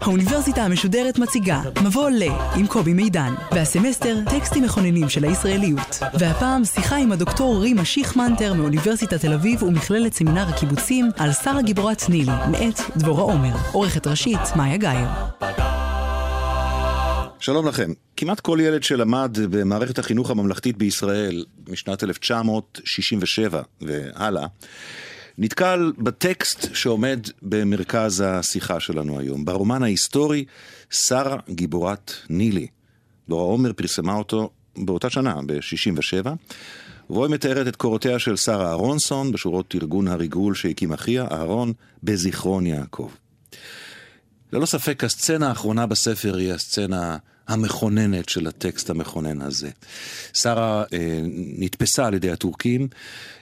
האוניברסיטה המשודרת מציגה מבוא ל עם קובי מידן, והסמסטר טקסטים מכוננים של הישראליות. והפעם שיחה עם הדוקטור רימה שיכמנטר מאוניברסיטת תל אביב ומכללת סמינר הקיבוצים על שרה גיבורת נילי, מאת דבורה עומר. עורכת ראשית, מאיה גאייר. שלום לכם. כמעט כל ילד שלמד במערכת החינוך הממלכתית בישראל משנת 1967 והלאה, נתקל בטקסט שעומד במרכז השיחה שלנו היום, ברומן ההיסטורי שרה גיבורת נילי. דורה עומר פרסמה אותו באותה שנה, ב-67, ובו מתארת את קורותיה של שרה אהרונסון בשורות ארגון הריגול שהקים אחיה, אהרון, בזיכרון יעקב. ללא ספק, הסצנה האחרונה בספר היא הסצנה המכוננת של הטקסט המכונן הזה. שרה אה, נתפסה על ידי הטורקים,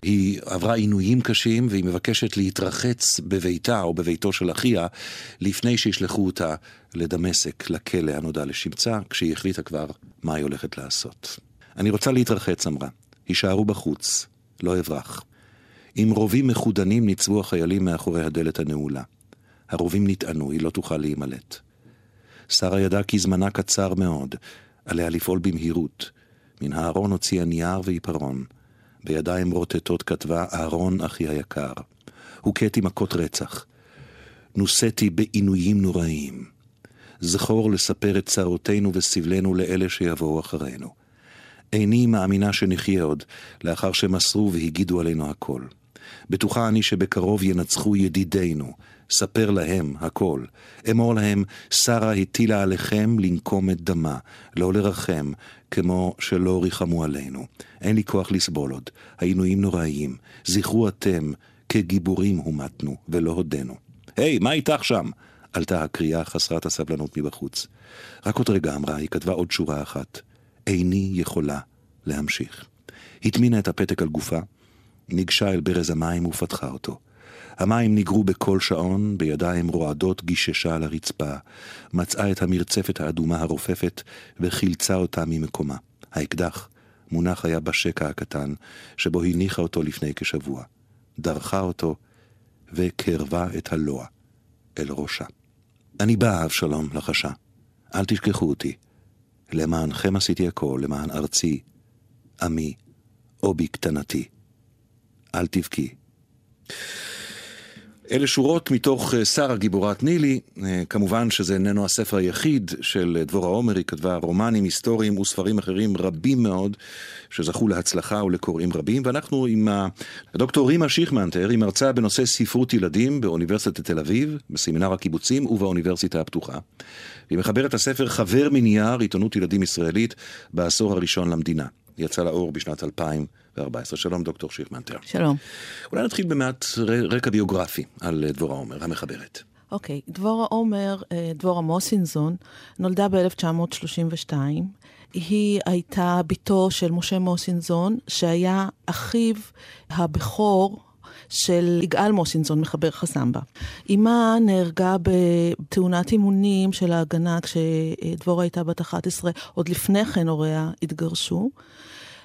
היא עברה עינויים קשים והיא מבקשת להתרחץ בביתה או בביתו של אחיה לפני שישלחו אותה לדמשק, לכלא הנודע לשמצה, כשהיא החליטה כבר מה היא הולכת לעשות. אני רוצה להתרחץ, אמרה. הישארו בחוץ, לא אברח. עם רובים מחודנים ניצבו החיילים מאחורי הדלת הנעולה. הרובים נטענו, היא לא תוכל להימלט. שרה ידעה כי זמנה קצר מאוד, עליה לפעול במהירות. מן הארון הוציאה נייר ועיפרון. בידיים רוטטות כתבה אהרון אחי היקר. הוכיתי מכות רצח. נושאתי בעינויים נוראיים. זכור לספר את צרותינו וסבלנו לאלה שיבואו אחרינו. איני מאמינה שנחיה עוד, לאחר שמסרו והגידו עלינו הכל. בטוחה אני שבקרוב ינצחו ידידינו, ספר להם הכל. אמור להם, שרה הטילה עליכם לנקום את דמה, לא לרחם, כמו שלא ריחמו עלינו. אין לי כוח לסבול עוד, העינויים נוראיים. זכרו אתם, כגיבורים הומתנו, ולא הודינו. היי, hey, מה איתך שם? עלתה הקריאה חסרת הסבלנות מבחוץ. רק עוד רגע אמרה, היא כתבה עוד שורה אחת. איני יכולה להמשיך. הטמינה את הפתק על גופה, ניגשה אל ברז המים ופתחה אותו. המים ניגרו בכל שעון, בידיים רועדות גיששה על הרצפה, מצאה את המרצפת האדומה הרופפת וחילצה אותה ממקומה. האקדח מונח היה בשקע הקטן, שבו הניחה אותו לפני כשבוע. דרכה אותו וקרבה את הלוע אל ראשה. אני בא, אבשלום, לחשה. אל תשכחו אותי. למענכם עשיתי הכל, למען ארצי, עמי, או בקטנתי. אל תבכי. אלה שורות מתוך אה, שרה גיבורת נילי, אה, כמובן שזה איננו הספר היחיד של דבורה עומר, היא כתבה רומנים היסטוריים וספרים אחרים רבים מאוד שזכו להצלחה ולקוראים רבים, ואנחנו עם הדוקטור רימה שיכמנטר, היא מרצה בנושא ספרות ילדים באוניברסיטת תל אביב, בסמינר הקיבוצים ובאוניברסיטה הפתוחה. והיא מחברת הספר חבר מנייר, עיתונות ילדים ישראלית, בעשור הראשון למדינה. יצא לאור בשנת 2014. שלום, דוקטור שיכמנטר. שלום. אולי נתחיל במעט רקע ביוגרפי על דבורה עומר, המחברת. אוקיי, okay. דבורה עומר, אה, דבורה מוסינזון, נולדה ב-1932. היא הייתה בתו של משה מוסינזון, שהיה אחיו הבכור של יגאל מוסינזון, מחבר חסמבה. אמה נהרגה בתאונת אימונים של ההגנה כשדבורה הייתה בת 11, עוד לפני כן הוריה התגרשו.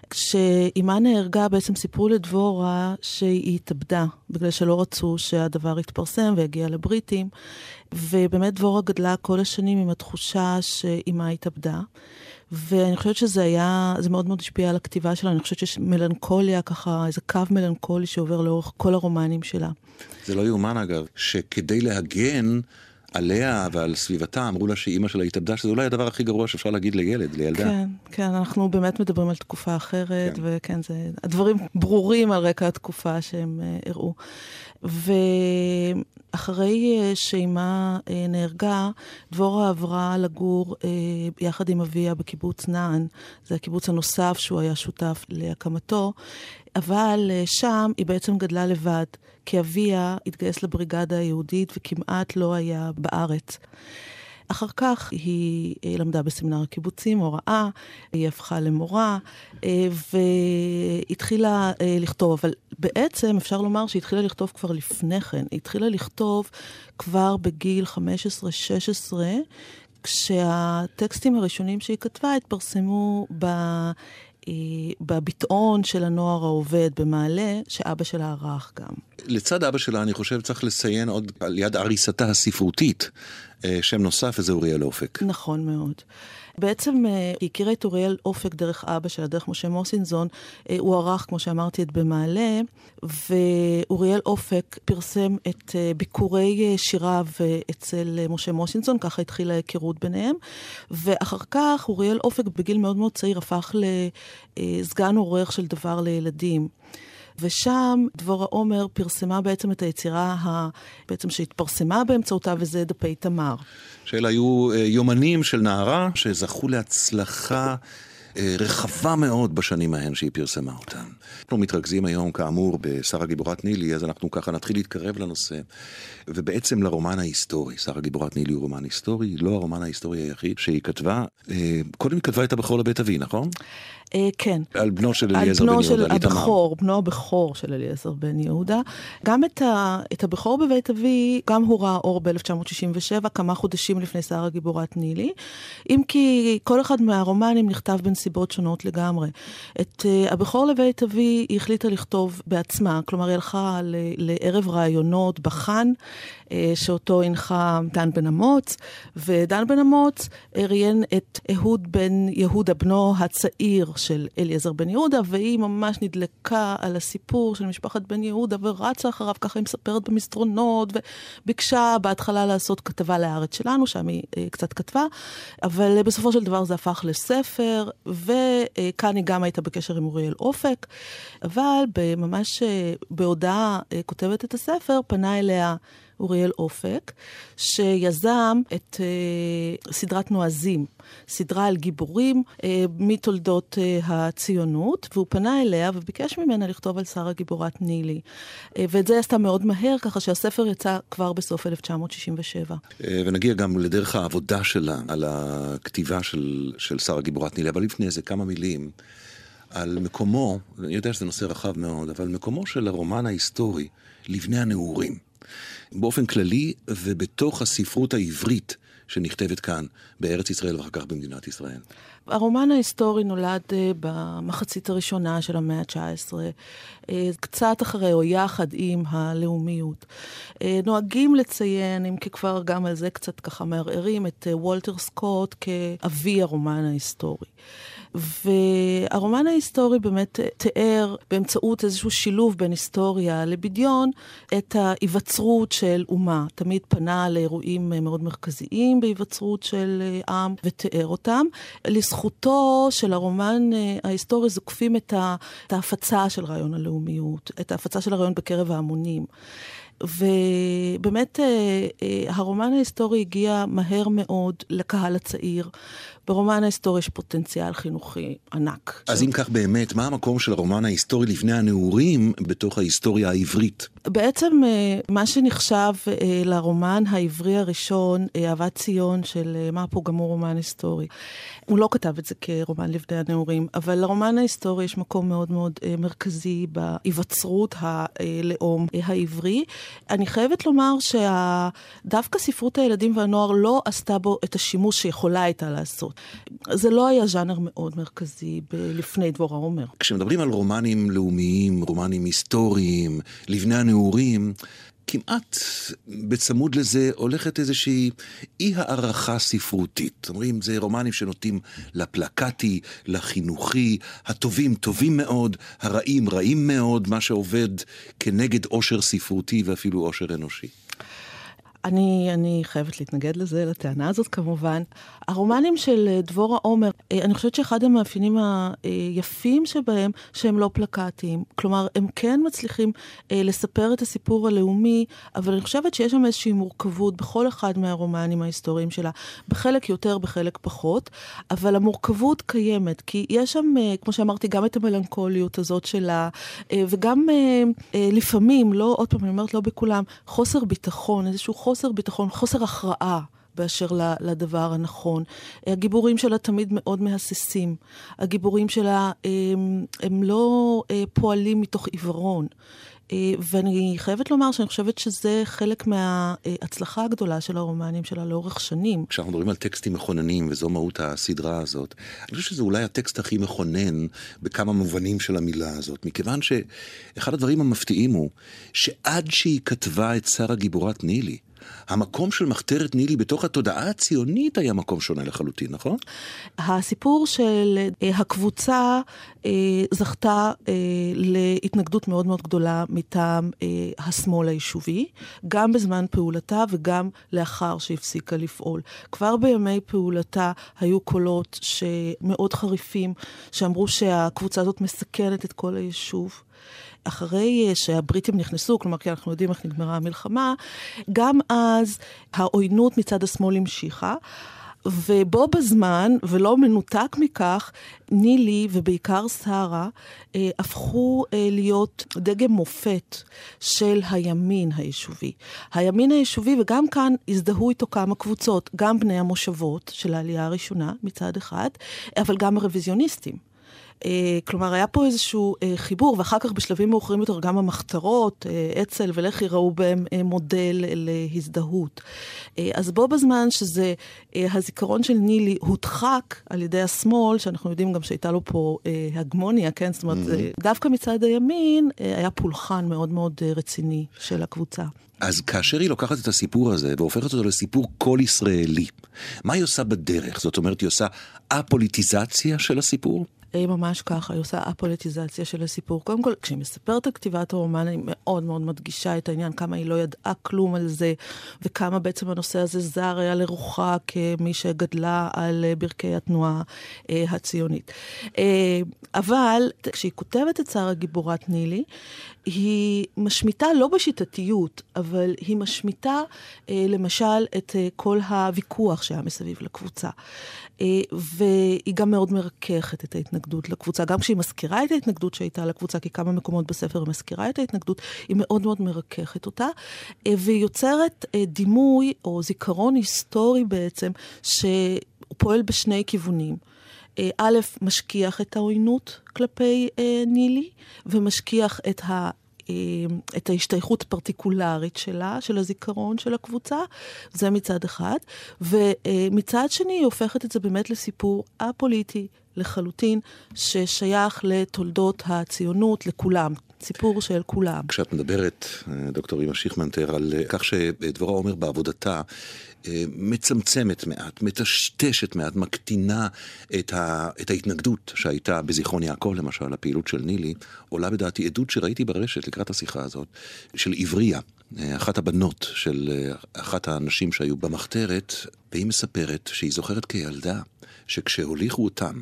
כשאימה נהרגה, בעצם סיפרו לדבורה שהיא התאבדה, בגלל שלא רצו שהדבר יתפרסם ויגיע לבריטים. ובאמת דבורה גדלה כל השנים עם התחושה שאימה התאבדה. ואני חושבת שזה היה, זה מאוד מאוד השפיע על הכתיבה שלה, אני חושבת שיש מלנכוליה ככה, איזה קו מלנכולי שעובר לאורך כל הרומנים שלה. זה לא יאומן אגב, שכדי להגן עליה ועל סביבתה, אמרו לה שאימא שלה התאבדה, שזה אולי הדבר הכי גרוע שאפשר להגיד לילד, לילדה. כן, כן, אנחנו באמת מדברים על תקופה אחרת, כן. וכן, זה, הדברים ברורים על רקע התקופה שהם uh, הראו. ואחרי uh, שאימה uh, נהרגה, דבורה עברה לגור uh, יחד עם אביה בקיבוץ נען, זה הקיבוץ הנוסף שהוא היה שותף להקמתו, אבל uh, שם היא בעצם גדלה לבד. כי אביה התגייס לבריגדה היהודית וכמעט לא היה בארץ. אחר כך היא אה, למדה בסמינר הקיבוצים, הוראה, היא הפכה למורה, אה, והתחילה אה, לכתוב, אבל בעצם אפשר לומר שהיא התחילה לכתוב כבר לפני כן. היא התחילה לכתוב כבר בגיל 15-16, כשהטקסטים הראשונים שהיא כתבה התפרסמו. בביטאון של הנוער העובד במעלה, שאבא שלה ערך גם. לצד אבא שלה, אני חושב, צריך לציין עוד על יד עריסתה הספרותית, שם נוסף, וזה אוריאל אופק. נכון מאוד. בעצם אה, היא הכירה את אוריאל אופק דרך אבא שלה, דרך משה מוסינזון. אה, הוא ערך, כמו שאמרתי, את במעלה, ואוריאל אופק פרסם את אה, ביקורי שיריו אצל משה מוסינזון, ככה התחילה ההיכרות ביניהם. ואחר כך אוריאל אופק בגיל מאוד מאוד צעיר הפך לסגן עורך של דבר לילדים. ושם דבורה עומר פרסמה בעצם את היצירה ה... בעצם שהתפרסמה באמצעותה, וזה דפי תמר. שאלה היו אה, יומנים של נערה שזכו להצלחה. אה, רחבה מאוד בשנים ההן שהיא פרסמה אותן. אנחנו מתרכזים היום, כאמור, בשרה גיבורת נילי, אז אנחנו ככה נתחיל להתקרב לנושא, ובעצם לרומן ההיסטורי. שרה גיבורת נילי הוא רומן היסטורי, לא הרומן ההיסטורי היחיד שהיא כתבה. אה, קודם היא כתבה את הבכור לבית אבי, נכון? אה, כן. על בנו של אליעזר בן יהודה, על בנו של הבכור, בנו הבכור של אליעזר בן יהודה. גם את, ה, את הבכור בבית אבי, גם הוא ראה אור ב-1967, כמה חודשים לפני שרה גיבורת נילי. אם כי כל אחד מהרומנים נכתב בנסיבות שונות לגמרי. את uh, הבכור לבית אבי היא החליטה לכתוב בעצמה, כלומר היא הלכה לערב רעיונות בחאן. אה, שאותו הנחה דן בן אמוץ, ודן בן אמוץ ראיין את אהוד בן יהודה, בנו הצעיר של אליעזר בן יהודה, והיא ממש נדלקה על הסיפור של משפחת בן יהודה ורצה אחריו, ככה היא מספרת במסדרונות, וביקשה בהתחלה לעשות כתבה לארץ שלנו, שם היא אה, קצת כתבה, אבל בסופו של דבר זה הפך לספר, וכאן היא גם הייתה בקשר עם אוריאל אופק, אבל ממש אה, בהודעה כותבת את הספר, פנה אליה אוריאל אופק, שיזם את uh, סדרת נועזים, סדרה על גיבורים uh, מתולדות uh, הציונות, והוא פנה אליה וביקש ממנה לכתוב על שרה גיבורת נילי. Uh, ואת זה עשתה מאוד מהר, ככה שהספר יצא כבר בסוף 1967. Uh, ונגיע גם לדרך העבודה שלה, על הכתיבה של, של שרה גיבורת נילי, אבל לפני זה כמה מילים. על מקומו, אני יודע שזה נושא רחב מאוד, אבל מקומו של הרומן ההיסטורי, לבני הנעורים. באופן כללי ובתוך הספרות העברית שנכתבת כאן, בארץ ישראל ואחר כך במדינת ישראל. הרומן ההיסטורי נולד אה, במחצית הראשונה של המאה ה-19, אה, קצת אחרי או יחד עם הלאומיות. אה, נוהגים לציין, אם כי כבר גם על זה קצת ככה מערערים, את וולטר סקוט כאבי הרומן ההיסטורי. והרומן ההיסטורי באמת תיאר באמצעות איזשהו שילוב בין היסטוריה לבדיון את ההיווצרות של אומה. תמיד פנה לאירועים מאוד מרכזיים בהיווצרות של עם ותיאר אותם. לזכותו של הרומן ההיסטורי זוקפים את ההפצה של רעיון הלאומיות, את ההפצה של הרעיון בקרב ההמונים. ובאמת הרומן ההיסטורי הגיע מהר מאוד לקהל הצעיר. ברומן ההיסטורי יש פוטנציאל חינוכי ענק. אז אם כך באמת, מה המקום של הרומן ההיסטורי לפני הנעורים בתוך ההיסטוריה העברית? בעצם אה, מה שנחשב אה, לרומן העברי הראשון, אה, אהבת ציון של מה פה גמור רומן היסטורי. הוא לא כתב את זה כרומן לבני הנעורים, אבל לרומן ההיסטורי יש מקום מאוד מאוד מרכזי בהיווצרות הלאום העברי. אני חייבת לומר שדווקא ספרות הילדים והנוער לא עשתה בו את השימוש שיכולה הייתה לעשות. זה לא היה ז'אנר מאוד מרכזי לפני דבורה עומר. כשמדברים על רומנים לאומיים, רומנים היסטוריים, לבני הנעורים, כמעט בצמוד לזה הולכת איזושהי אי הערכה ספרותית. אומרים, זה רומנים שנוטים לפלקטי, לחינוכי, הטובים טובים מאוד, הרעים רעים מאוד, מה שעובד כנגד עושר ספרותי ואפילו עושר אנושי. אני, אני חייבת להתנגד לזה, לטענה הזאת כמובן. הרומנים של אה, דבורה עומר, אה, אני חושבת שאחד המאפיינים היפים שבהם, שהם לא פלקטיים. כלומר, הם כן מצליחים אה, לספר את הסיפור הלאומי, אבל אני חושבת שיש שם איזושהי מורכבות בכל אחד מהרומנים ההיסטוריים שלה. בחלק יותר, בחלק פחות, אבל המורכבות קיימת, כי יש שם, כמו שאמרתי, גם את המלנכוליות הזאת שלה, וגם לפעמים, לא, עוד פעם, אני אומרת, לא בכולם, חוסר ביטחון, איזשהו חוסר... חוסר ביטחון, חוסר הכרעה. באשר לדבר הנכון. הגיבורים שלה תמיד מאוד מהססים. הגיבורים שלה הם, הם לא אה, פועלים מתוך עיוורון. ואני חייבת לומר שאני חושבת שזה חלק מההצלחה הגדולה של הרומנים שלה לאורך שנים. כשאנחנו מדברים על טקסטים מכוננים, וזו מהות הסדרה הזאת, אני חושב שזה אולי הטקסט הכי מכונן בכמה מובנים של המילה הזאת, מכיוון שאחד הדברים המפתיעים הוא שעד שהיא כתבה את שרה גיבורת נילי, המקום של מחתרת נילי בתוך התודעה הציונית היה מקום שונה לחלוטין, נכון? הסיפור של אה, הקבוצה אה, זכתה אה, להתנגדות מאוד מאוד גדולה מטעם השמאל היישובי, גם בזמן פעולתה וגם לאחר שהפסיקה לפעול. כבר בימי פעולתה היו קולות שמאוד חריפים, שאמרו שהקבוצה הזאת מסכנת את כל היישוב. אחרי אה, שהבריטים נכנסו, כלומר, כי אנחנו יודעים איך נגמרה המלחמה, גם אז העוינות מצד השמאל המשיכה. ובו בזמן, ולא מנותק מכך, נילי ובעיקר שרה אה, הפכו אה, להיות דגם מופת של הימין היישובי. הימין היישובי, וגם כאן הזדהו איתו כמה קבוצות, גם בני המושבות של העלייה הראשונה מצד אחד, אבל גם הרוויזיוניסטים. אה, כלומר, היה פה איזשהו אה, חיבור, ואחר כך בשלבים מאוחרים יותר גם המחתרות, אה, אצ"ל ולח"י ראו בהם מודל להזדהות. אז בו בזמן שזה, הזיכרון של נילי הודחק על ידי השמאל, שאנחנו יודעים גם שהייתה לו פה הגמוניה, כן? זאת אומרת, mm-hmm. דווקא מצד הימין היה פולחן מאוד מאוד רציני של הקבוצה. אז כאשר היא לוקחת את הסיפור הזה והופכת אותו לסיפור כל ישראלי, מה היא עושה בדרך? זאת אומרת, היא עושה א-פוליטיזציה של הסיפור? היא ממש ככה, היא עושה אפוליטיזציה של הסיפור. קודם כל, כשהיא מספרת על כתיבת הרומן, היא מאוד מאוד מדגישה את העניין, כמה היא לא ידעה כלום על זה, וכמה בעצם הנושא הזה זר היה לרוחה כמי שגדלה על ברכי התנועה אה, הציונית. אה, אבל כשהיא כותבת את שרה גיבורת נילי, היא משמיטה לא בשיטתיות, אבל היא משמיטה אה, למשל את אה, כל הוויכוח שהיה מסביב לקבוצה. אה, והיא גם מאוד מרככת את ההתנגדות לקבוצה. גם כשהיא מזכירה את ההתנגדות שהייתה לקבוצה, כי כמה מקומות בספר היא מזכירה את ההתנגדות, היא מאוד מאוד מרככת אותה, אה, והיא יוצרת אה, דימוי או זיכרון היסטורי בעצם, שהוא פועל בשני כיוונים. א', משכיח את העוינות כלפי אה, נילי, ומשכיח את ה... את ההשתייכות הפרטיקולרית שלה, של הזיכרון של הקבוצה, זה מצד אחד. ומצד שני, היא הופכת את זה באמת לסיפור א-פוליטי לחלוטין, ששייך לתולדות הציונות, לכולם. סיפור של כולם. כשאת מדברת, דוקטור אימא שיכמנטר, על כך שדבורה עומר בעבודתה אה, מצמצמת מעט, מטשטשת מעט, מקטינה את, ה, את ההתנגדות שהייתה בזיכרון יעקב, למשל, הפעילות של נילי, עולה בדעתי עדות שראיתי ברשת לקראת השיחה הזאת, של עבריה, אה, אחת הבנות של אה, אחת הנשים שהיו במחתרת, והיא מספרת שהיא זוכרת כילדה, שכשהוליכו אותם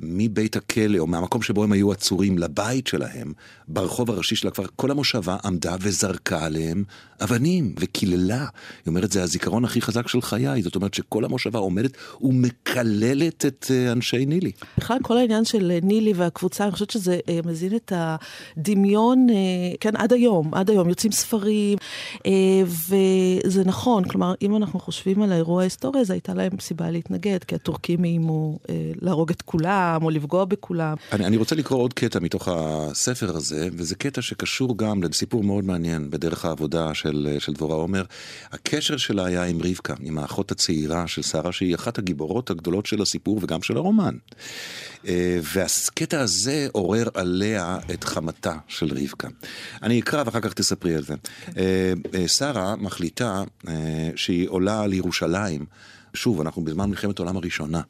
מבית הכלא, או מהמקום שבו הם היו עצורים, לבית שלהם, ברחוב הראשי שלה כבר כל המושבה עמדה וזרקה עליהם אבנים, וקיללה. היא אומרת, זה הזיכרון הכי חזק של חיי, זאת אומרת שכל המושבה עומדת ומקללת את אה, אנשי נילי. בכלל, כל העניין של אה, נילי והקבוצה, אני חושבת שזה אה, מזין את הדמיון, כן, עד היום, עד היום, יוצאים ספרים, וזה נכון, כלומר, אם אנחנו חושבים על האירוע ההיסטורי, אז הייתה להם סיבה להתנגד, כי הטורקים איימו להרוג את כולם, או לפגוע בכולם. אני, אני רוצה לקרוא עוד קטע מתוך הספר הזה, וזה קטע שקשור גם לסיפור מאוד מעניין בדרך העבודה של, של דבורה עומר. הקשר שלה היה עם רבקה, עם האחות הצעירה של שרה, שהיא אחת הגיבורות הגדולות של הסיפור וגם של הרומן. אה, והקטע הזה עורר עליה את חמתה של רבקה. אני אקרא ואחר כך תספרי על זה. כן. אה, אה, שרה מחליטה שהיא עולה לירושלים. שוב, אנחנו בזמן מלחמת העולם הראשונה.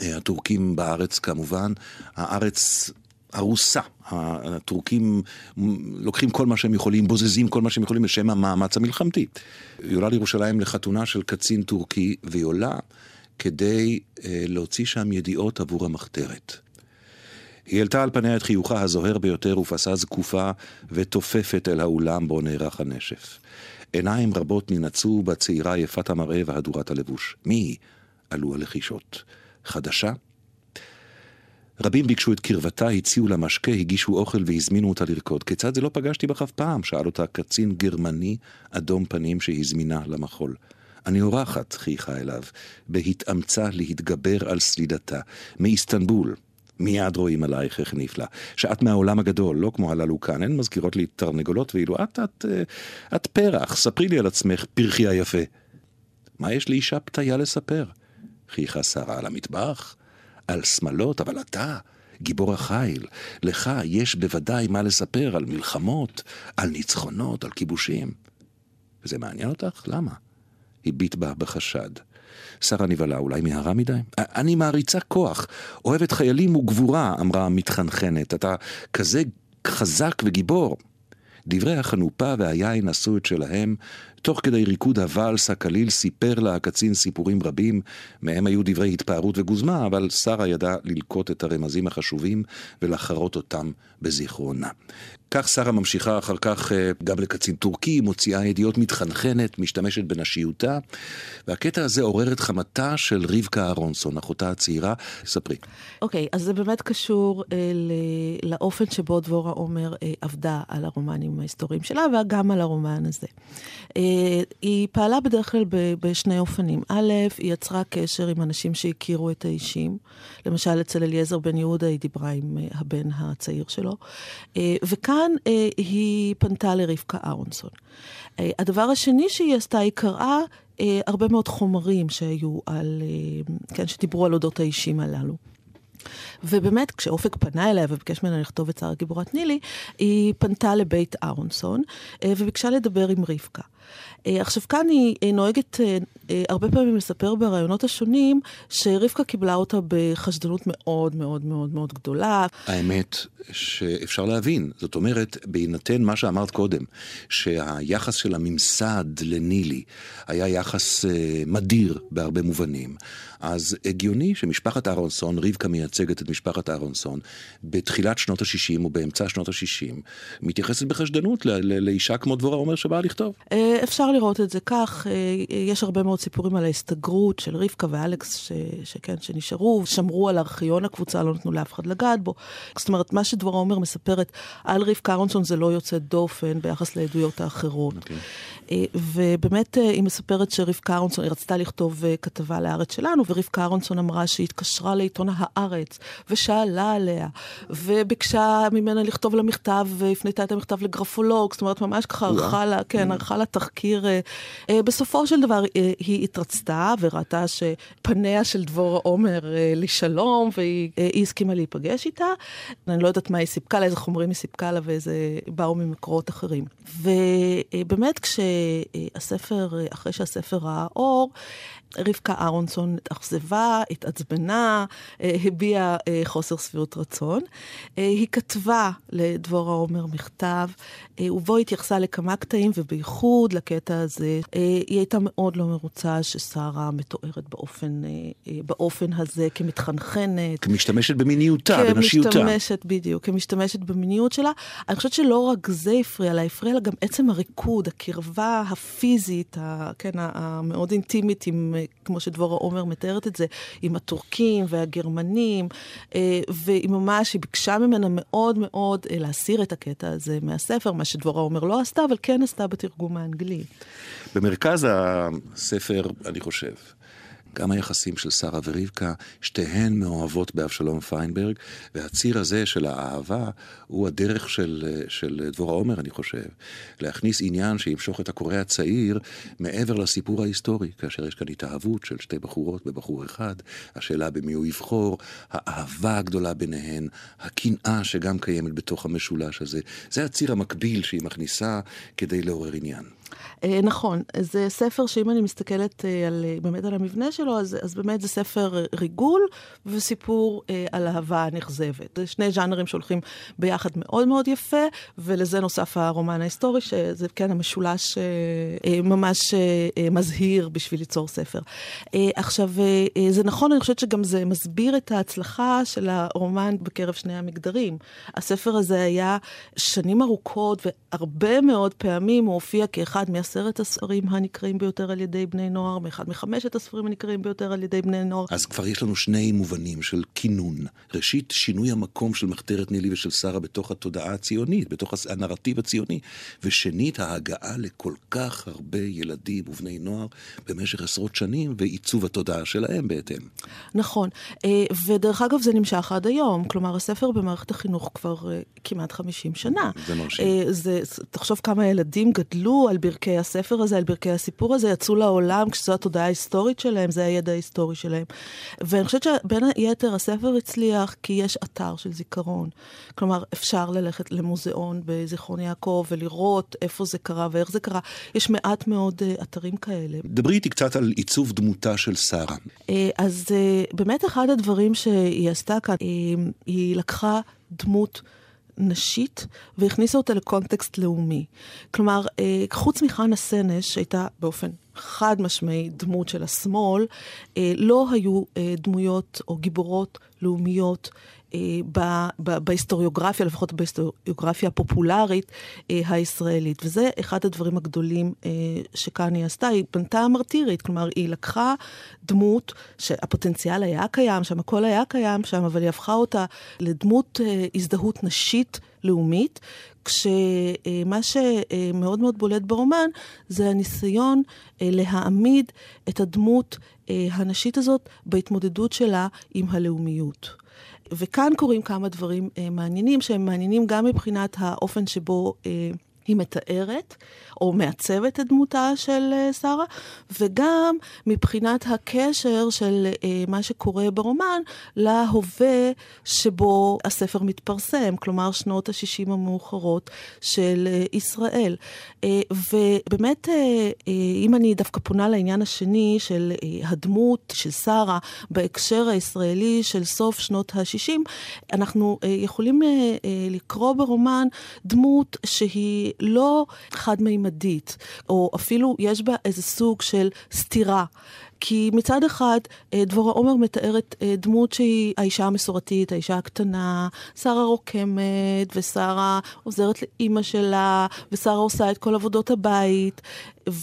הטורקים בארץ כמובן, הארץ הרוסה. הטורקים לוקחים כל מה שהם יכולים, בוזזים כל מה שהם יכולים לשם המאמץ המלחמתי. היא עולה לירושלים לחתונה של קצין טורקי, והיא עולה כדי אה, להוציא שם ידיעות עבור המחתרת. היא העלתה על פניה את חיוכה הזוהר ביותר ופסה זקופה ותופפת אל האולם בו נערך הנשף. עיניים רבות ננעצו בצעירה יפת המראה והדורת הלבוש. מי היא? עלו הלחישות. חדשה? רבים ביקשו את קרבתה, הציעו לה משקה, הגישו אוכל והזמינו אותה לרקוד. כיצד זה לא פגשתי בך אף פעם? שאל אותה קצין גרמני אדום פנים שהזמינה למחול. אני אורחת, חייכה אליו, בהתאמצה להתגבר על סלידתה, מאיסטנבול, מיד רואים עלייך איך נפלא. שאת מהעולם הגדול, לא כמו הללו כאן, הן מזכירות לי תרנגולות, ואילו את, את, אה, את פרח, ספרי לי על עצמך, פרחי היפה. מה יש לאישה פתיה לספר? חייכה שרה על המטבח, על שמלות, אבל אתה, גיבור החיל, לך יש בוודאי מה לספר על מלחמות, על ניצחונות, על כיבושים. וזה מעניין אותך? למה? הביט בה בחשד. שרה נבהלה, אולי מהרה מדי? אני מעריצה כוח, אוהבת חיילים וגבורה, אמרה המתחנחנת. אתה כזה חזק וגיבור. דברי החנופה והיין עשו את שלהם, תוך כדי ריקוד הוואלס הקליל סיפר לה הקצין סיפורים רבים, מהם היו דברי התפארות וגוזמה, אבל שרה ידעה ללקוט את הרמזים החשובים ולחרות אותם בזיכרונה. כך שרה ממשיכה אחר כך אה, גם לקצין טורקי, מוציאה ידיעות מתחנחנת, משתמשת בנשיותה, והקטע הזה עורר את חמתה של רבקה אהרונסון, אחותה הצעירה. ספרי. אוקיי, okay, אז זה באמת קשור אה, לאופן שבו דבורה עומר אה, עבדה על הרומנים ההיסטוריים שלה, וגם על הרומן הזה. היא פעלה בדרך כלל בשני אופנים. א', היא יצרה קשר עם אנשים שהכירו את האישים. למשל, אצל אליעזר בן יהודה היא דיברה עם אה, הבן הצעיר שלו. אה, וכאן היא פנתה לרבקה אהרונסון. הדבר השני שהיא עשתה, היא קראה הרבה מאוד חומרים שהיו על, כן, שדיברו על אודות האישים הללו. ובאמת, כשאופק פנה אליה וביקש ממנה לכתוב את שר גיבורת נילי, היא פנתה לבית אהרונסון וביקשה לדבר עם רבקה. אה, עכשיו כאן היא אה, נוהגת אה, הרבה פעמים לספר בראיונות השונים שרבקה קיבלה אותה בחשדנות מאוד מאוד מאוד מאוד גדולה. האמת שאפשר להבין, זאת אומרת, בהינתן מה שאמרת קודם, שהיחס של הממסד לנילי היה יחס מדיר בהרבה מובנים, אז הגיוני שמשפחת אהרונסון, רבקה מייצגת את משפחת אהרונסון, בתחילת שנות ה-60 או באמצע שנות ה-60, מתייחסת בחשדנות לאישה כמו דבורה עומר שבאה לכתוב. אפשר לראות את זה כך, אה, יש הרבה מאוד סיפורים על ההסתגרות של רבקה ואלכס, ש, שכן, שנשארו, שמרו על ארכיון הקבוצה, לא נתנו לאף אחד לגעת בו. זאת אומרת, מה שדבורה עומר מספרת על רבקה אהרונסון זה לא יוצא דופן ביחס לעדויות האחרות. Okay. אה, ובאמת אה, היא מספרת שרבקה אהרונסון, היא רצתה לכתוב כתבה לארץ שלנו, ורבקה אהרונסון אמרה שהיא התקשרה לעיתון הארץ, ושאלה עליה, וביקשה ממנה לכתוב לה מכתב, והפנתה את המכתב לגרפולוג, זאת אומרת, ממש ככה ערכה לה, כן, ערכה לה תחקיר. אה, אה, בסופו של דבר אה, היא התרצתה וראתה שפניה של דבורה עומר לשלום, והיא הסכימה להיפגש איתה. אני לא יודעת מה היא סיפקה לה, איזה חומרים היא סיפקה לה ואיזה באו ממקורות אחרים. ובאמת כשהספר, אחרי שהספר ראה אור, רבקה אהרונסון התאכזבה, התעצבנה, אה, הביעה אה, חוסר שביעות רצון. אה, היא כתבה לדבורה עומר מכתב, ובו התייחסה לכמה קטעים, ובייחוד לקטע הזה. היא הייתה מאוד לא מרוצה ששרה מתוארת באופן, באופן הזה כמתחנחנת. כמשתמשת במיניותה, בנשיותה. כמשתמשת, בדיוק, כמשתמשת במיניות שלה. אני חושבת שלא רק זה הפריע לה, הפריע לה גם עצם הריקוד, הקרבה הפיזית, ה, כן, המאוד אינטימית עם כמו שדבורה עומר מתארת את זה, עם הטורקים והגרמנים, אה, והיא ממש, היא ביקשה ממנה מאוד מאוד אה, להסיר את הקטע הזה מהספר, מה שדבורה עומר לא עשתה, אבל כן עשתה בתרגום האנגלי. במרכז הספר, אני חושב, גם היחסים של שרה ורבקה, שתיהן מאוהבות באבשלום פיינברג, והציר הזה של האהבה הוא הדרך של, של דבורה עומר, אני חושב, להכניס עניין שימשוך את הקורא הצעיר מעבר לסיפור ההיסטורי, כאשר יש כאן התאהבות של שתי בחורות בבחור אחד, השאלה במי הוא יבחור, האהבה הגדולה ביניהן, הקנאה שגם קיימת בתוך המשולש הזה. זה הציר המקביל שהיא מכניסה כדי לעורר עניין. אה, נכון, זה ספר שאם אני מסתכלת אה, על, אה, באמת על המבנה שלו, אז, אז באמת זה ספר ריגול וסיפור על אהבה נכזבת. זה שני ז'אנרים שהולכים ביחד מאוד מאוד יפה, ולזה נוסף הרומן ההיסטורי, שזה כן המשולש ממש מזהיר בשביל ליצור ספר. עכשיו, זה נכון, אני חושבת שגם זה מסביר את ההצלחה של הרומן בקרב שני המגדרים. הספר הזה היה שנים ארוכות, והרבה מאוד פעמים הוא הופיע כאחד מאחד מעשרת הספרים הנקראים ביותר על ידי בני נוער, מאחד מחמשת הספרים הנקראים ביותר על ידי בני נוער. אז כבר יש לנו שני מובנים של כינון. ראשית, שינוי המקום של מחתרת נילי ושל שרה בתוך התודעה הציונית, בתוך הנרטיב הציוני. ושנית, ההגעה לכל כך הרבה ילדים ובני נוער במשך עשרות שנים, ועיצוב התודעה שלהם בהתאם. נכון, אה, ודרך אגב זה נמשך עד היום, כלומר הספר במערכת החינוך כבר אה, כמעט 50 שנה. זה מרשים. אה, זה, תחשוב כמה ילדים גדלו על ברכי הספר הזה, על ברכי הסיפור הזה, יצאו לעולם כשזו התודעה ההיסטורית שלהם, זה הידע ההיסטורי שלהם. ואני חושבת שבין היתר הספר הצליח כי יש אתר של זיכרון. כלומר, אפשר ללכת למוזיאון בזיכרון יעקב ולראות איפה זה קרה ואיך זה קרה. יש מעט מאוד אתרים כאלה. דברי איתי קצת על עיצוב דמותה של שרה. אז באמת אחד הדברים שהיא עשתה כאן, היא לקחה דמות נשית והכניסה אותה לקונטקסט לאומי. כלומר, אה, חוץ מחנה סנש, שהייתה באופן חד משמעי דמות של השמאל, אה, לא היו אה, דמויות או גיבורות לאומיות אה, בהיסטוריוגרפיה, לפחות בהיסטוריוגרפיה הפופולרית אה, הישראלית. וזה אחד הדברים הגדולים אה, שכאן היא עשתה. היא בנתה מרטירית, כלומר, היא לקחה דמות שהפוטנציאל היה קיים שם, הכל היה קיים שם, אבל היא הפכה אותה לדמות הזדהות נשית לאומית, כשמה שמאוד מאוד בולט ברומן זה הניסיון להעמיד את הדמות הנשית הזאת בהתמודדות שלה עם הלאומיות. וכאן קורים כמה דברים אה, מעניינים, שהם מעניינים גם מבחינת האופן שבו אה, היא מתארת או מעצבת את דמותה של אה, שרה, וגם מבחינת הקשר של אה, מה שקורה ברומן להווה שבו הספר מתפרסם, כלומר שנות ה-60 המאוחרות של אה, ישראל. ובאמת, אם אני דווקא פונה לעניין השני של הדמות של שרה בהקשר הישראלי של סוף שנות ה-60, אנחנו יכולים לקרוא ברומן דמות שהיא לא חד-מימדית, או אפילו יש בה איזה סוג של סתירה. כי מצד אחד, אה, דבורה עומר מתארת אה, דמות שהיא האישה המסורתית, האישה הקטנה, שרה רוקמת, ושרה עוזרת לאימא שלה, ושרה עושה את כל עבודות הבית.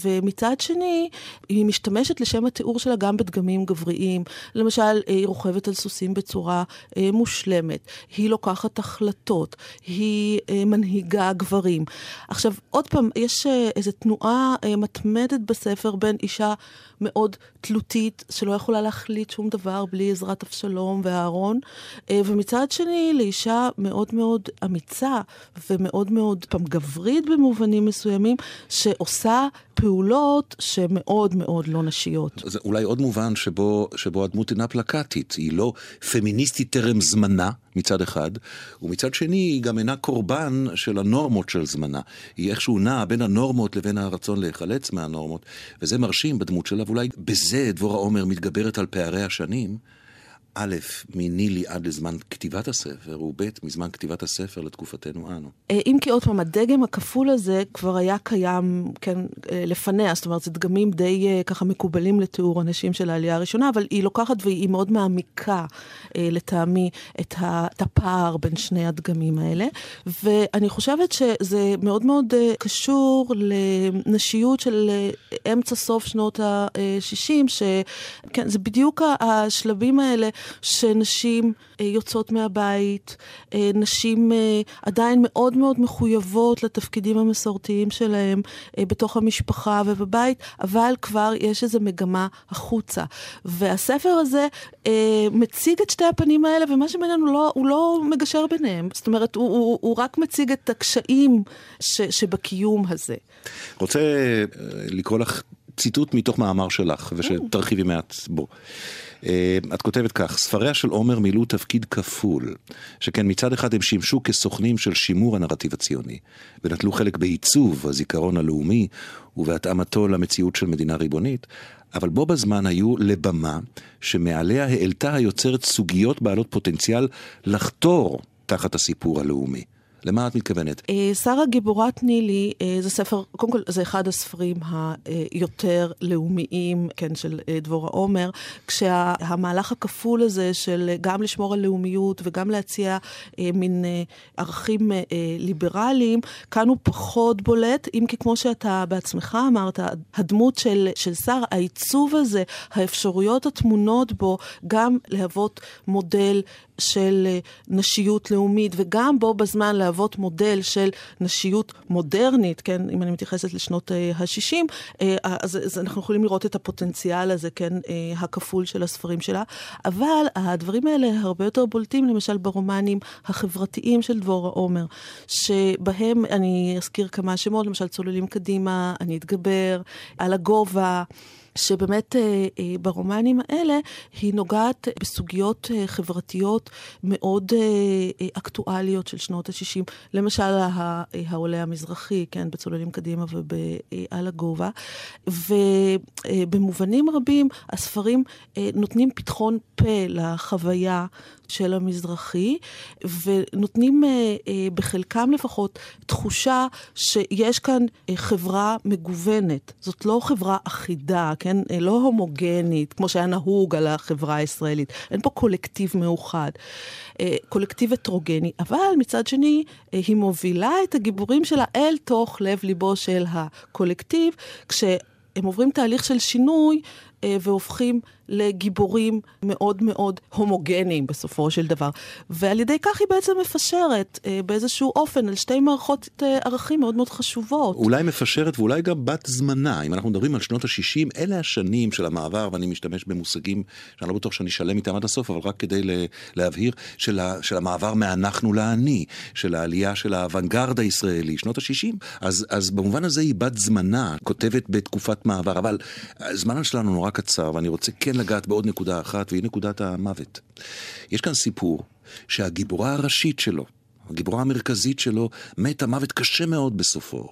ומצד שני, היא משתמשת לשם התיאור שלה גם בדגמים גבריים. למשל, אה, היא רוכבת על סוסים בצורה מושלמת, היא לוקחת החלטות, היא מנהיגה גברים. עכשיו, עוד פעם, יש איזו תנועה מתמדת בספר בין אישה מאוד תלותית, שלא יכולה להחליט שום דבר בלי עזרת אבשלום ואהרון, ומצד שני, לאישה מאוד מאוד אמיצה ומאוד מאוד, פעם גברית במובנים מסוימים, שעושה פעולות שמאוד מאוד לא נשיות. זה אולי עוד מובן שבו, שבו הדמות אינה פלקטית, היא לא פמיניסטית טרם זמנה מצד אחד, ומצד שני היא גם אינה קורבן של הנורמות של זמנה. היא איכשהו נעה בין הנורמות לבין הרצון להיחלץ מהנורמות, וזה מרשים בדמות שלה, ואולי בזה דבורה עומר מתגברת על פערי השנים. א', מנילי עד לזמן כתיבת הספר, וב', מזמן כתיבת הספר לתקופתנו אנו. אה, אם כי עוד פעם, הדגם הכפול הזה כבר היה קיים, כן, אה, לפניה, זאת אומרת, זה דגמים די אה, ככה מקובלים לתיאור אנשים של העלייה הראשונה, אבל היא לוקחת והיא מאוד מעמיקה, לטעמי, את הפער בין שני הדגמים האלה. ואני חושבת שזה מאוד מאוד קשור לנשיות של אמצע סוף שנות ה-60, שכן, זה בדיוק השלבים האלה. שנשים אה, יוצאות מהבית, אה, נשים אה, עדיין מאוד מאוד מחויבות לתפקידים המסורתיים שלהם בתוך המשפחה ובבית, אבל כבר יש איזו מגמה החוצה. והספר הזה מציג את שתי הפנים האלה, ומה שמעניין לא, הוא לא מגשר ביניהם. זאת אומרת, הוא, הוא, הוא רק מציג את הקשיים ש, שבקיום הזה. רוצה לקרוא לך ציטוט מתוך מאמר שלך, ושתרחיבי מעט בו. אה, את כותבת כך, ספריה של עומר מילאו תפקיד כפול, שכן מצד אחד הם שימשו כסוכנים של שימור הנרטיב הציוני, ונטלו חלק בעיצוב הזיכרון הלאומי ובהתאמתו למציאות של מדינה ריבונית, אבל בו בזמן היו לבמה שמעליה העלתה היוצרת סוגיות בעלות פוטנציאל לחתור תחת הסיפור הלאומי. למה את מתכוונת? אה, שרה גיבורת נילי אה, זה ספר, קודם כל זה אחד הספרים היותר לאומיים, כן, של אה, דבורה עומר, כשהמהלך הכפול הזה של גם לשמור על לאומיות וגם להציע מין ערכים ליברליים, כאן הוא פחות בולט, אם כי כמו שאתה בעצמך אמרת, הדמות של, של שר, העיצוב הזה, האפשרויות הטמונות בו, גם להוות מודל של נשיות לאומית, וגם בו בזמן להוות מודל של נשיות מודרנית, כן, אם אני מתייחסת לשנות ה-60, אה, אז, אז אנחנו יכולים לראות את הפוטנציאל הזה, כן, אה, הכפול של הספרים שלה. אבל הדברים האלה הרבה יותר בולטים, למשל ברומנים החברתיים של דבורה עומר, שבהם אני אזכיר כמה שמות, למשל צוללים קדימה, אני אתגבר, על הגובה. שבאמת אה, אה, ברומנים האלה היא נוגעת בסוגיות אה, חברתיות מאוד אקטואליות של שנות ה-60. למשל העולה המזרחי, כן, בצוללים קדימה ובעל הגובה. ובמובנים רבים הספרים נותנים פתחון פה לחוויה של המזרחי, ונותנים אה, אה, בחלקם לפחות תחושה שיש כאן אה, חברה מגוונת. זאת לא חברה אחידה, כן? לא הומוגנית, כמו שהיה נהוג על החברה הישראלית. אין פה קולקטיב מאוחד. קולקטיב הטרוגני, אבל מצד שני, היא מובילה את הגיבורים שלה אל תוך לב ליבו של הקולקטיב, כשהם עוברים תהליך של שינוי והופכים לגיבורים מאוד מאוד הומוגניים בסופו של דבר. ועל ידי כך היא בעצם מפשרת אה, באיזשהו אופן על שתי מערכות אה, ערכים מאוד מאוד חשובות. אולי מפשרת ואולי גם בת זמנה. אם אנחנו מדברים על שנות ה-60, אלה השנים של המעבר, ואני משתמש במושגים שאני לא בטוח שאני שלם איתם עד הסוף, אבל רק כדי להבהיר, של, ה, של המעבר מאנחנו לאני, של העלייה של האוונגרד הישראלי, שנות ה-60. אז, אז במובן הזה היא בת זמנה, כותבת בתקופת מעבר, אבל הזמן שלנו נורא קצר, ואני רוצה כן לגעת בעוד נקודה אחת, והיא נקודת המוות. יש כאן סיפור שהגיבורה הראשית שלו, הגיבורה המרכזית שלו, מתה מוות קשה מאוד בסופו.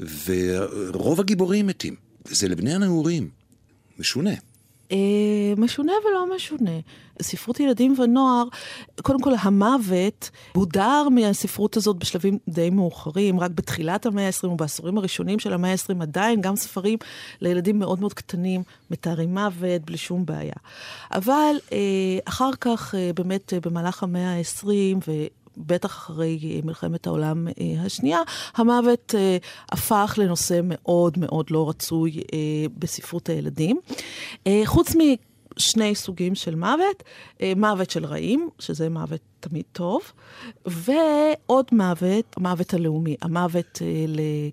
ורוב הגיבורים מתים, וזה לבני הנעורים. משונה. אה, משונה ולא משונה. ספרות ילדים ונוער, קודם כל המוות הודר מהספרות הזאת בשלבים די מאוחרים, רק בתחילת המאה ה-20 ובעשורים הראשונים של המאה ה-20 עדיין, גם ספרים לילדים מאוד מאוד קטנים מתארים מוות בלי שום בעיה. אבל אה, אחר כך, אה, באמת במהלך המאה ה-20, בטח אחרי מלחמת העולם אה, השנייה, המוות אה, הפך לנושא מאוד מאוד לא רצוי אה, בספרות הילדים. חוץ משני סוגים של מוות, מוות של רעים, שזה מוות תמיד טוב, ועוד מוות, המוות הלאומי, המוות,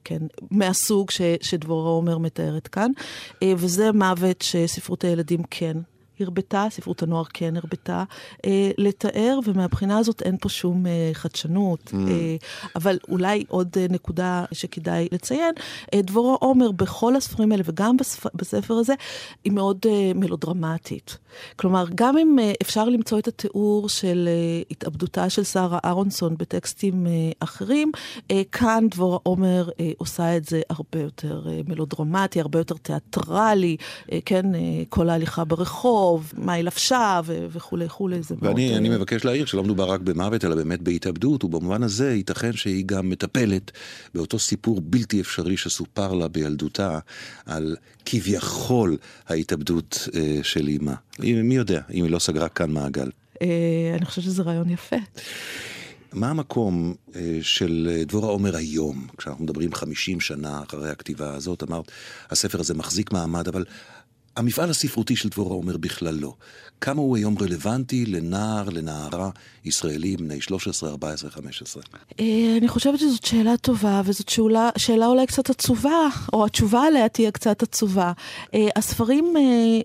כן, מהסוג ש, שדבורה עומר מתארת כאן, וזה מוות שספרות הילדים כן הרבתה, ספרות הנוער כן הרבתה, אה, לתאר, ומהבחינה הזאת אין פה שום אה, חדשנות. Mm. אה, אבל אולי עוד אה, נקודה שכדאי לציין, אה, דבורה עומר בכל הספרים האלה, וגם בספ... בספר הזה, היא מאוד אה, מלודרמטית. כלומר, גם אם אה, אפשר למצוא את התיאור של אה, התאבדותה של שרה אהרונסון בטקסטים אה, אחרים, אה, כאן דבורה עומר אה, עושה את זה הרבה יותר אה, מלודרמטי, הרבה יותר תיאטרלי, אה, כן, אה, כל ההליכה ברחוב. טוב, מה היא לבשה וכולי וכולי. ואני מאוד... אני אה, מבקש להעיר שלא מדובר רק במוות, אלא באמת בהתאבדות, ובמובן הזה ייתכן שהיא גם מטפלת באותו סיפור בלתי אפשרי שסופר לה בילדותה, על כביכול ההתאבדות אה, של אימה. מי יודע, אם היא לא סגרה כאן מעגל. אה, אני חושבת שזה רעיון יפה. מה המקום אה, של דבורה עומר היום, כשאנחנו מדברים 50 שנה אחרי הכתיבה הזאת, אמרת, הספר הזה מחזיק מעמד, אבל המפעל הספרותי של דבורה אומר בכלל לא. כמה הוא היום רלוונטי לנער, לנערה ישראלים בני 13, 14, 15? אני חושבת שזאת שאלה טובה, וזאת שאלה, שאלה אולי קצת עצובה, או התשובה עליה תהיה קצת עצובה. אה, הספרים אה,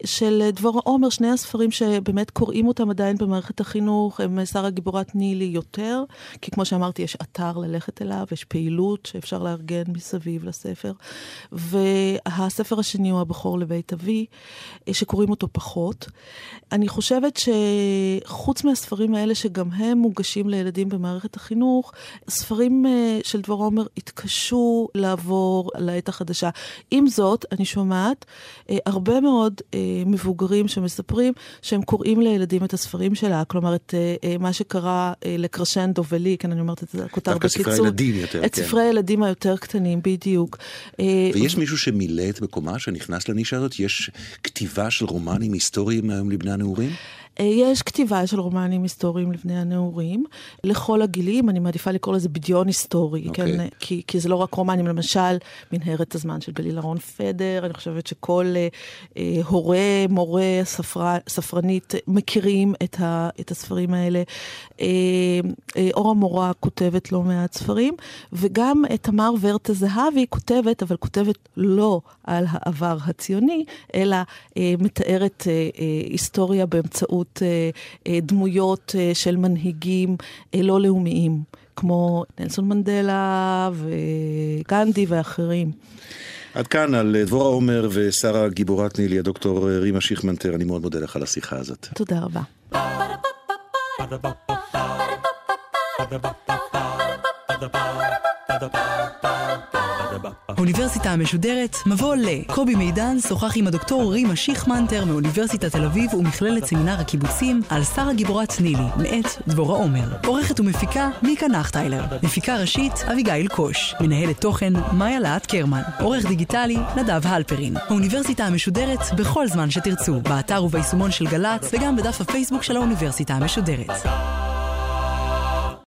של דבורה עומר, שני הספרים שבאמת קוראים אותם עדיין במערכת החינוך, הם שרה גיבורת נילי יותר, כי כמו שאמרתי, יש אתר ללכת אליו, יש פעילות שאפשר לארגן מסביב לספר. והספר השני הוא הבכור לבית אבי. שקוראים אותו פחות. אני חושבת שחוץ מהספרים האלה, שגם הם מוגשים לילדים במערכת החינוך, ספרים של דבור עומר התקשו לעבור לעת החדשה. עם זאת, אני שומעת הרבה מאוד מבוגרים שמספרים שהם קוראים לילדים את הספרים שלה, כלומר, את מה שקרה לקרשנדו ולי, כן, אני אומרת את זה, הכותר בקיצור. דווקא ספרי הילדים יותר, את כן. ספרי הילדים היותר קטנים, בדיוק. ויש מישהו שמילא את מקומה, שנכנס לנישה הזאת? יש כתיבה של רומנים היסטוריים היום לבני הנעורים? אה, יש כתיבה של רומנים היסטוריים לבני הנעורים, לכל הגילים, אני מעדיפה לקרוא לזה בדיון היסטורי, okay. אוקיי. כן, כי, כי זה לא רק רומנים, למשל, מנהרת הזמן של גליל אהרון פדר, אני חושבת שכל אה, אה, הורה, מורה, ספר, ספרנית, מכירים את, ה, את הספרים האלה. אה, אה, אור המורה כותבת לא מעט ספרים, וגם תמר ורטה זהבי כותבת, אבל כותבת לא על העבר הציוני, אלא אה, מתארת אה, אה, היסטוריה באמצעות... באמצעות אה, אה, דמויות אה, של מנהיגים לא לאומיים, כמו נלסון מנדלה וגנדי ואחרים. עד כאן על דבורה עומר ושרה גיבורת נילי, הדוקטור רימה שיכמנטר, אני מאוד מודה לך על השיחה הזאת. תודה רבה. האוניברסיטה המשודרת, מבוא ל. קובי מידן שוחח עם הדוקטור רימה שיכמנטר מאוניברסיטת תל אביב ומכללת סמינר הקיבוצים על שרה גיבורת נילי, מאת דבורה עומר. עורכת ומפיקה מיקה נחטיילר. מפיקה ראשית אביגיל קוש. מנהלת תוכן מאיה להט קרמן. עורך דיגיטלי נדב הלפרין. האוניברסיטה המשודרת בכל זמן שתרצו, באתר וביישומון של גל"צ וגם בדף הפייסבוק של האוניברסיטה המשודרת.